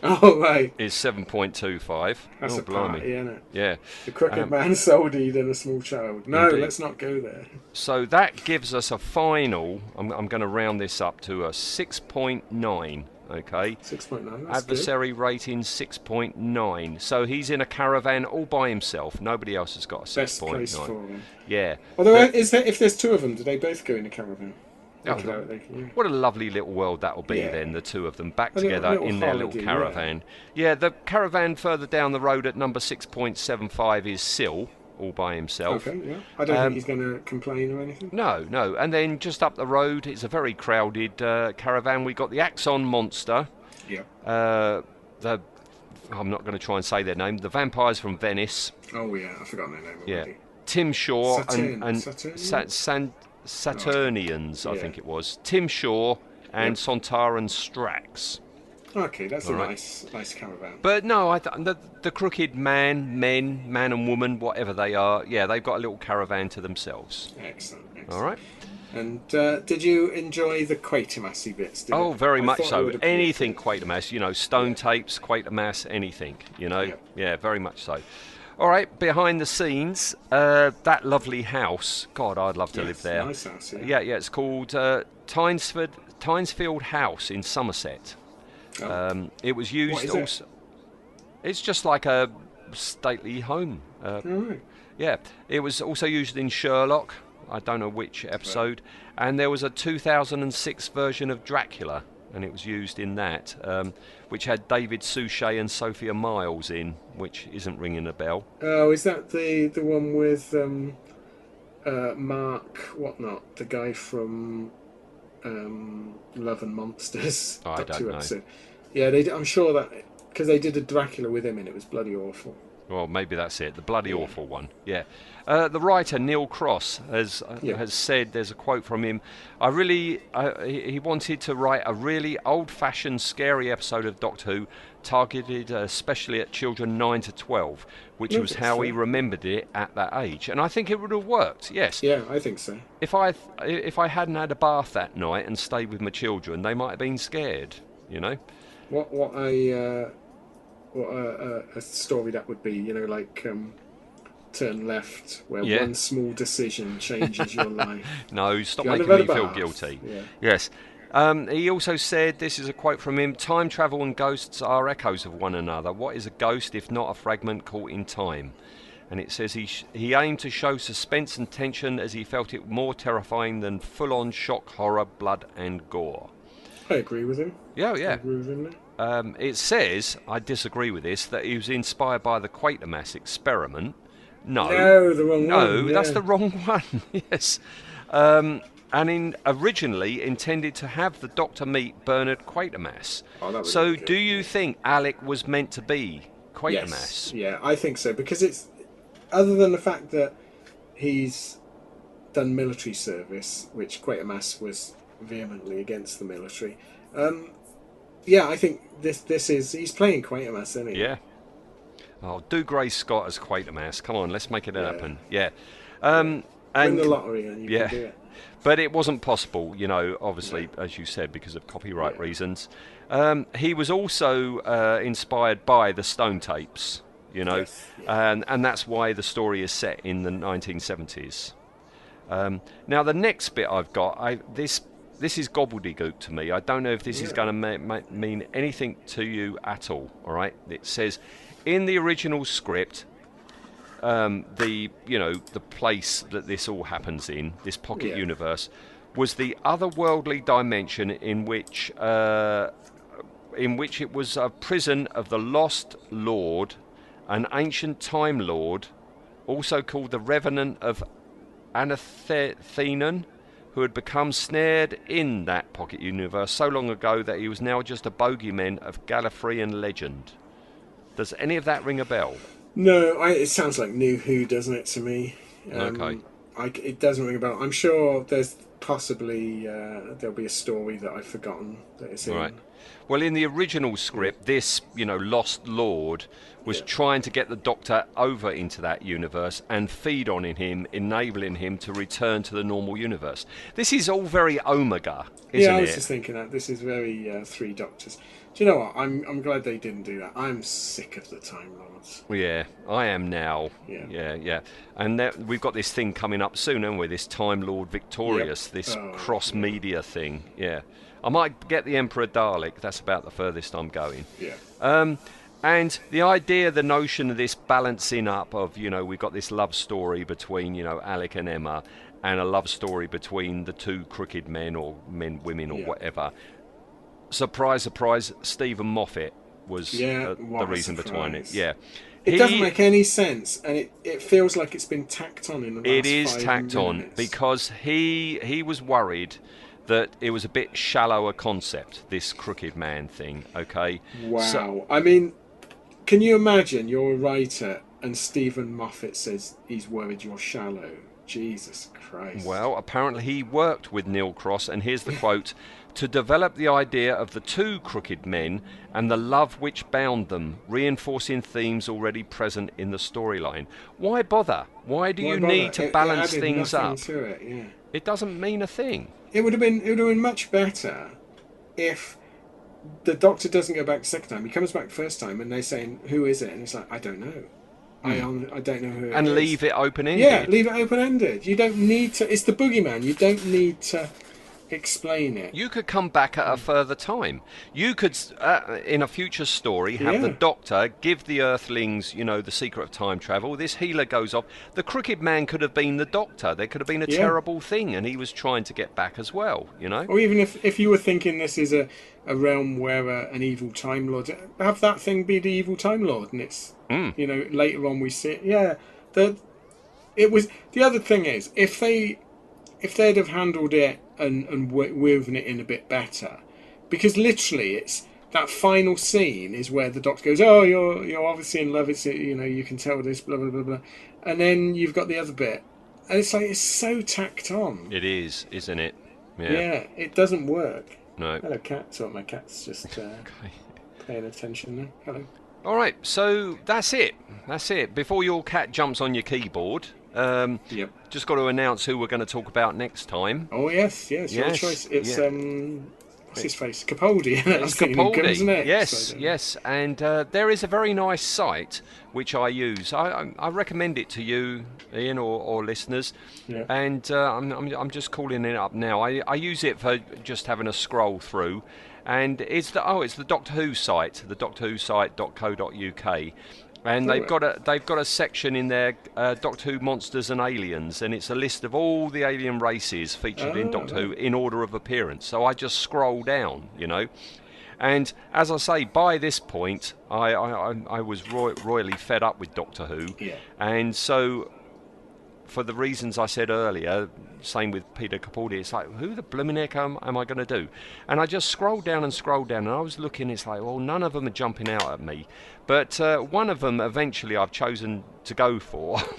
Oh right, is 7.25. that's oh, a blimey. party, isn't it? Yeah. The crooked Um, man sold than a small child. No, Indeed. let's not go there. So that gives us a final. I'm, I'm going to round this up to a 6.9. Okay. Six point nine. That's good. Adversary rating 6.9. So he's in a caravan all by himself. Nobody else has got a Best place 6.9. for them. Yeah. Although, But- is there, if there's two of them, do they both go in a caravan? They can- they can- What a lovely little world that will be Yeah. then, the two of them back A together little in their holiday, little caravan. Yeah. the caravan further down the road at number 6.75 is Sil, all by himself. Okay, yeah. I don't Um, think he's going to complain or anything. No, no. And then just up the road, it's a very crowded uh, caravan. We've got the Axon Monster, Yeah. uh, the. I'm not going to try and say their name. The vampires from Venice. Oh yeah, I forgot their name Yeah. Tim Shaw Saturn- and, and Saturnians? Sa- San- Saturnians, I Yeah. think it was. Tim Shaw and Yep. Sontaran Strax. Okay, that's a All right. nice, nice caravan. But no, I th- the, the crooked man, men, man and woman, whatever they are, yeah, they've got a little caravan to themselves. Excellent. excellent. All right. And uh, did you enjoy the Quatermassy bits? Did Oh, it? very I much so. would have been- Anything Quatermass, you know, stone tapes, Quatermass, anything, you know. Yeah. Yeah, very much so. All right, behind the scenes, uh, that lovely house. God, I'd love to Yes, live there. Nice house. Yeah. Yeah, yeah, it's called uh, Tynesford, Tyntesfield House in Somerset. Oh. Um, it was used is it? also. It's just like a stately home. Uh, right. yeah, it was also used in Sherlock. I don't know which episode, and there was a 2006 version of Dracula, and it was used in that, um, which had David Suchet and Sophia Myles in, which isn't ringing a bell. Oh, is that the the one with um, uh, Mark whatnot, the guy from um, Love and Monsters? Oh, I don't know. episode. Yeah, they. I'm sure that because they did a Dracula with him, and it was bloody awful. Well, maybe that's it. The bloody awful one. Yeah. Uh, the writer Neil Cross has uh, Yeah. has said there's a quote from him. I really uh, he, wanted to write a really old-fashioned, scary episode of Doctor Who, targeted uh, especially at children nine to twelve, which No, was how he remembered it at that age. And I think it would have worked. Yes. Yeah, I think so. If I if I hadn't had a bath that night and stayed with my children, they might have been scared. You know. What what a uh, what a, a, a story that would be. You know, like um, Turn Left, where Yeah. one small decision changes your life. No, stop making me feel bath. guilty. Yeah. Yes. Um, he also said, this is a quote from him time travel and ghosts are echoes of one another. What is a ghost if not a fragment caught in time? And it says he, sh- he aimed to show suspense and tension as he felt it more terrifying than full on shock, horror, blood, and gore. I agree with him. Yeah, I yeah. agree with him there. Um, it says, I disagree with this, that he was inspired by the Quatermass experiment. No. No, the wrong No, one. that's the wrong one. yes. Um, and in, originally intended to have the Doctor meet Bernard Quatermass. Oh, so, do you think Alec was meant to be Quatermass? Yes. Yeah, I think so because it's other than the fact that he's done military service, which Quatermass was vehemently against the military. Um, yeah, I think this this is he's playing Quatermass, isn't he? Yeah. Oh, Dougray Scott as Quatermass. Come on, let's make it Yeah. happen. Yeah. Um, Win and the lottery and you yeah. can do it. But it wasn't possible, you know, obviously, as you said, because of copyright Yeah. reasons. Um, he was also uh, inspired by the Stone tapes, you know, Yes, yeah. and, and that's why the story is set in the 1970s. Um, now, the next bit I've got, I, this this is gobbledygook to me. I don't know if this is going to ma- ma- mean anything to you at all. All right, it says in the original script, um, the you know the place that this all happens in, this pocket Yeah. universe, was the otherworldly dimension in which uh, in which it was a prison of the lost lord, an ancient time lord, also called the revenant of Anathenon, who had become snared in that pocket universe so long ago that he was now just a bogeyman of Gallifreyan legend. Does any of that ring a bell? No, I, it sounds like New Who, doesn't it, to me? Okay. Um, I, it doesn't ring a bell. I'm sure there's possibly uh, there'll be a story that I've forgotten that is in. Right. Well, in the original script, this, you know, lost lord was Yeah. trying to get the Doctor over into that universe and feed on in him, enabling him to return to the normal universe. This is all very Omega, isn't yeah, I was it? just thinking that this is very uh, Three Doctors. Do you know what? I'm I'm glad they didn't do that. I'm sick of the Time Lords. Yeah, I am now. Yeah. yeah, yeah. And that, we've got this thing coming up soon, haven't we? This Time Lord Victorious, this Oh, cross media thing. Yeah. I might get the Emperor Dalek. That's about the furthest I'm going. Yeah. Um, and the idea, the notion of this balancing up of, you know, we've got this love story between, you know, Alec and Emma, and a love story between the two crooked men or men, women, or Yeah. whatever. Surprise, surprise, Steven Moffat was Yeah, uh, the reason behind it. Yeah. It He- doesn't make any sense, and it, it feels like it's been tacked on in the It is tacked on because he he was worried that it was a bit shallow a concept, this crooked man thing. Okay. Wow. So- I mean, can you imagine you're a writer and Steven Moffat says he's worried you're shallow? Jesus Christ. Well, apparently he worked with Neil Cross, and here's the quote to develop the idea of the two crooked men and the love which bound them, reinforcing themes already present in the storyline. Why bother? Why do Why you bother? need to It- it balance added things up? It, yeah. It doesn't mean a thing. It would have been it would have been much better if the doctor doesn't go back the second time. He comes back the first time and they're saying, "Who is it?" And it's like, "I don't know. I hmm. hon- I don't know who." it. And is." leave it open ended. Yeah, leave it open ended. You don't need to. It's the boogeyman. You don't need to explain it. You could come back at a further time. You could, uh, in a future story, have the Doctor give the Earthlings, you know, the secret of time travel. This Hila goes off. The Crooked Man could have been the Doctor. There could have been a Yeah. terrible thing, and he was trying to get back as well. You know. Or even if, if you were thinking this is a, a realm where uh, an evil Time Lord, have that thing be the evil Time Lord, and it's Mm. you know later on we see it. Yeah, the it was the other thing is if they if they'd have handled it and and woven it in a bit better, because literally it's that final scene is where the doctor goes, "Oh, you're you're obviously in love. It's you know you can tell this blah blah blah blah," and then you've got the other bit, and it's like it's so tacked on. It is, isn't it? Yeah. Yeah, it doesn't work. No. Hello, cat. So my cat's just uh, paying attention there. Hello. All right, so that's it. That's it. Before your cat jumps on your keyboard, um, Yep. just got to announce who we're going to talk about next time. Oh yes, yes, your choice. It's yeah. um, what's his face? Capaldi. That's Capaldi. isn't it? Yes, So, yes, and uh, there is a very nice site which I use. I, I, I recommend it to you, Ian, or, or listeners. Yeah. And uh, I'm, I'm, I'm just calling it up now. I, I use it for just having a scroll through, and it's the oh, it's the Doctor Who site, the Doctor Who site.co.uk. And they've got a they've got a section in there, uh, Doctor Who monsters and aliens, and it's a list of all the alien races featured in Oh, Doctor right. Who in order of appearance. So I just scroll down, you know. And as I say, by this point, I, I, I- I was roy- royally fed up with Doctor Who. Yeah. And so, for the reasons I said earlier, same with Peter Capaldi, it's like, who the blooming heck am, am I going to do? And I just scrolled down and scrolled down, and I was looking, it's like, well, none of them are jumping out at me. But uh, one of them, eventually, I've chosen to go for.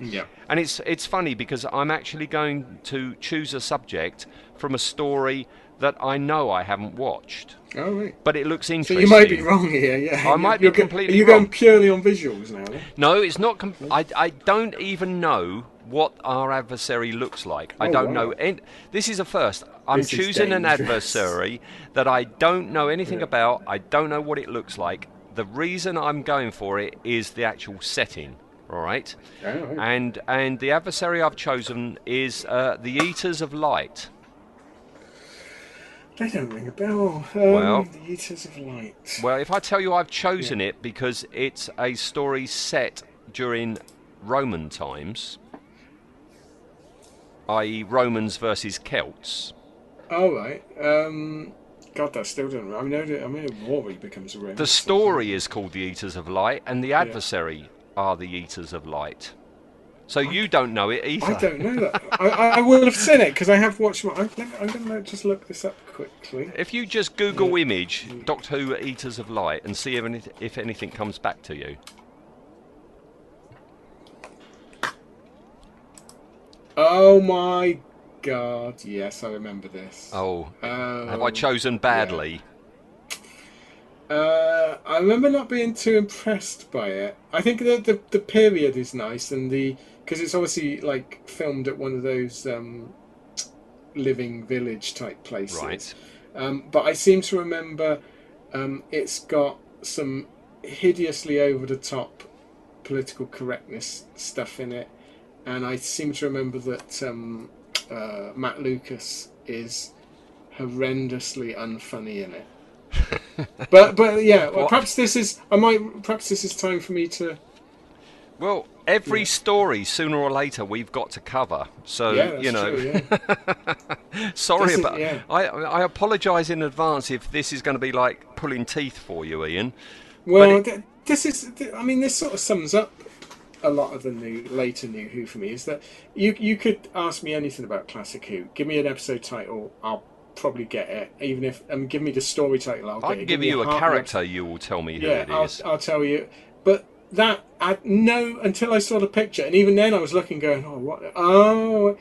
Yeah. And it's it's funny because I'm actually going to choose a subject from a story that I know I haven't watched, Oh right. but it looks interesting. So you might be wrong here. Yeah. I might be You're go- completely Are you wrong. going purely on visuals now? No, it's not. Com- I I don't even know what our adversary looks like. I Oh, don't wow. know. This is a first. I'm This choosing an adversary that I don't know anything Yeah. about. I don't know what it looks like. The reason I'm going for it is the actual setting. All right. Oh. And and the adversary I've chosen is uh, the Eaters of Light. They don't ring a bell. Um, Well- the Eaters of Light. Well, if I tell you I've chosen it because it's a story set during Roman times, i.e., Romans versus Celts. All right. Um, God, that still doesn't. I know. that- I mean, Rory becomes a Roman. The story is called The Eaters of Light, and the adversary are the Eaters of Light. So you don't know it either. I don't know that. I, I, I will have seen it because I have watched. My, I'm, I'm going to just look this up quickly. If you just Google image Doctor Who Eaters of Light and see if, any, if anything comes back to you. Oh my God! Yes, I remember this. Oh, Um, have I chosen badly? Uh, I remember not being too impressed by it. I think the the, the period is nice and the because it's obviously like filmed at one of those um, living village type places. Right. Um, but I seem to remember um, it's got some hideously over the top political correctness stuff in it, and I seem to remember that um, uh, Matt Lucas is horrendously unfunny in it. but but yeah, well, perhaps this is I might perhaps this is time for me to Well, every story sooner or later we've got to cover. So yeah you know, true, yeah. sorry is- about. yeah. I I apologise in advance if this is going to be like pulling teeth for you, Ian. Well, it- th- this is. th- I mean, this sort of sums up a lot of the new, later New Who for me. Is that you? You could ask me anything about classic Who. Give me an episode title, I'll probably get it. Even if um, give me the story title, I'll get I can Give give you a character. You will tell me who Yeah, it I'll. I'll tell you. But that I no until I saw the picture, and even then I was looking, going, "Oh, what? Oh."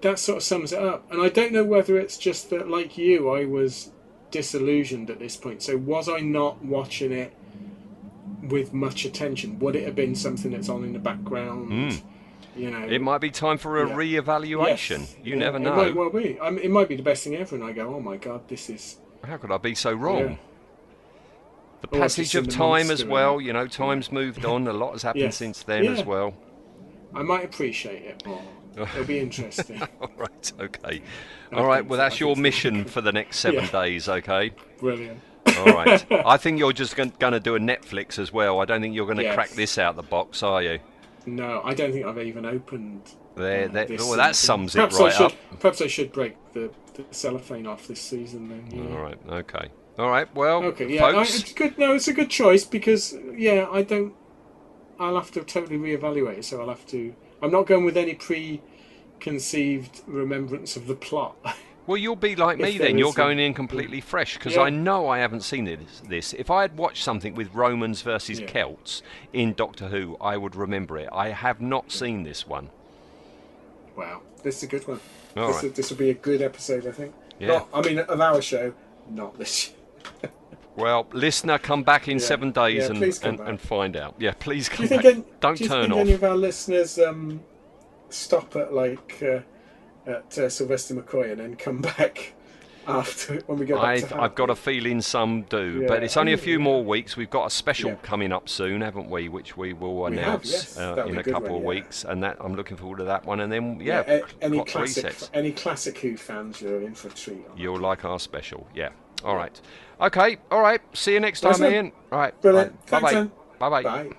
That sort of sums it up, and I don't know whether it's just that, like you, I was disillusioned at this point. So was I not watching it with much attention? Would it have been something that's on in the background? Hmm. You know. It might be time for a Yeah. re-evaluation. Yes, You yeah, never It know. might well be. I mean, it might be the best thing ever, and I go, "Oh my god, this is." How could I be so wrong? Yeah. The passage of the time as well. You know, time's moved on. A lot has happened Yes. since then as well. I might appreciate it more. It'll be interesting. All right, okay. I All right, well, that's I your mission for the next seven days, okay? Brilliant. All right. I think you're just going to do a Netflix as well. I don't think you're going to Yes. crack this out the box, are you? No, I don't think I've even opened. There, uh, there, well, that sums it perhaps I right should, up. Perhaps I should break the, the cellophane off this season then. Yeah. All right, okay. All right, well, Okay, yeah, folks, it's good. No, it's a good choice because yeah, I don't. I'll have to totally reevaluate. it, So I'll have to. I'm not going with any preconceived remembrance of the plot. well, you'll be like me then. You're going in completely fresh because Yeah. I know I haven't seen this, this. If I had watched something with Romans versus Yeah. Celts in Doctor Who, I would remember it. I have not seen this one. wow, this is a good one. All this, right. this will be a good episode, I think. Yeah. Not, I mean, of our show, not this. Well, listener, come back in Yeah. seven days and, and, and find out. Yeah, please Do come you think? back. Any, Don't do you turn think off. any of our listeners um, stop at like uh, at uh, Sylvester McCoy and then come back after when we go back I've, to I've got a feeling some do, Yeah, but it's only a few more weeks. We've got a special Yeah. coming up soon, haven't we? Which we will We have, announce yes. uh, in a a couple one, of yeah. weeks, and that I'm looking forward to that one. And then yeah, any classic, resets. any classic Who fans, you're in for a treat. You'll like our special, yeah. All right, okay, all right. See you next time. Ian. All right, Brilliant. Bye Thanks, bye. then. Bye bye. Bye.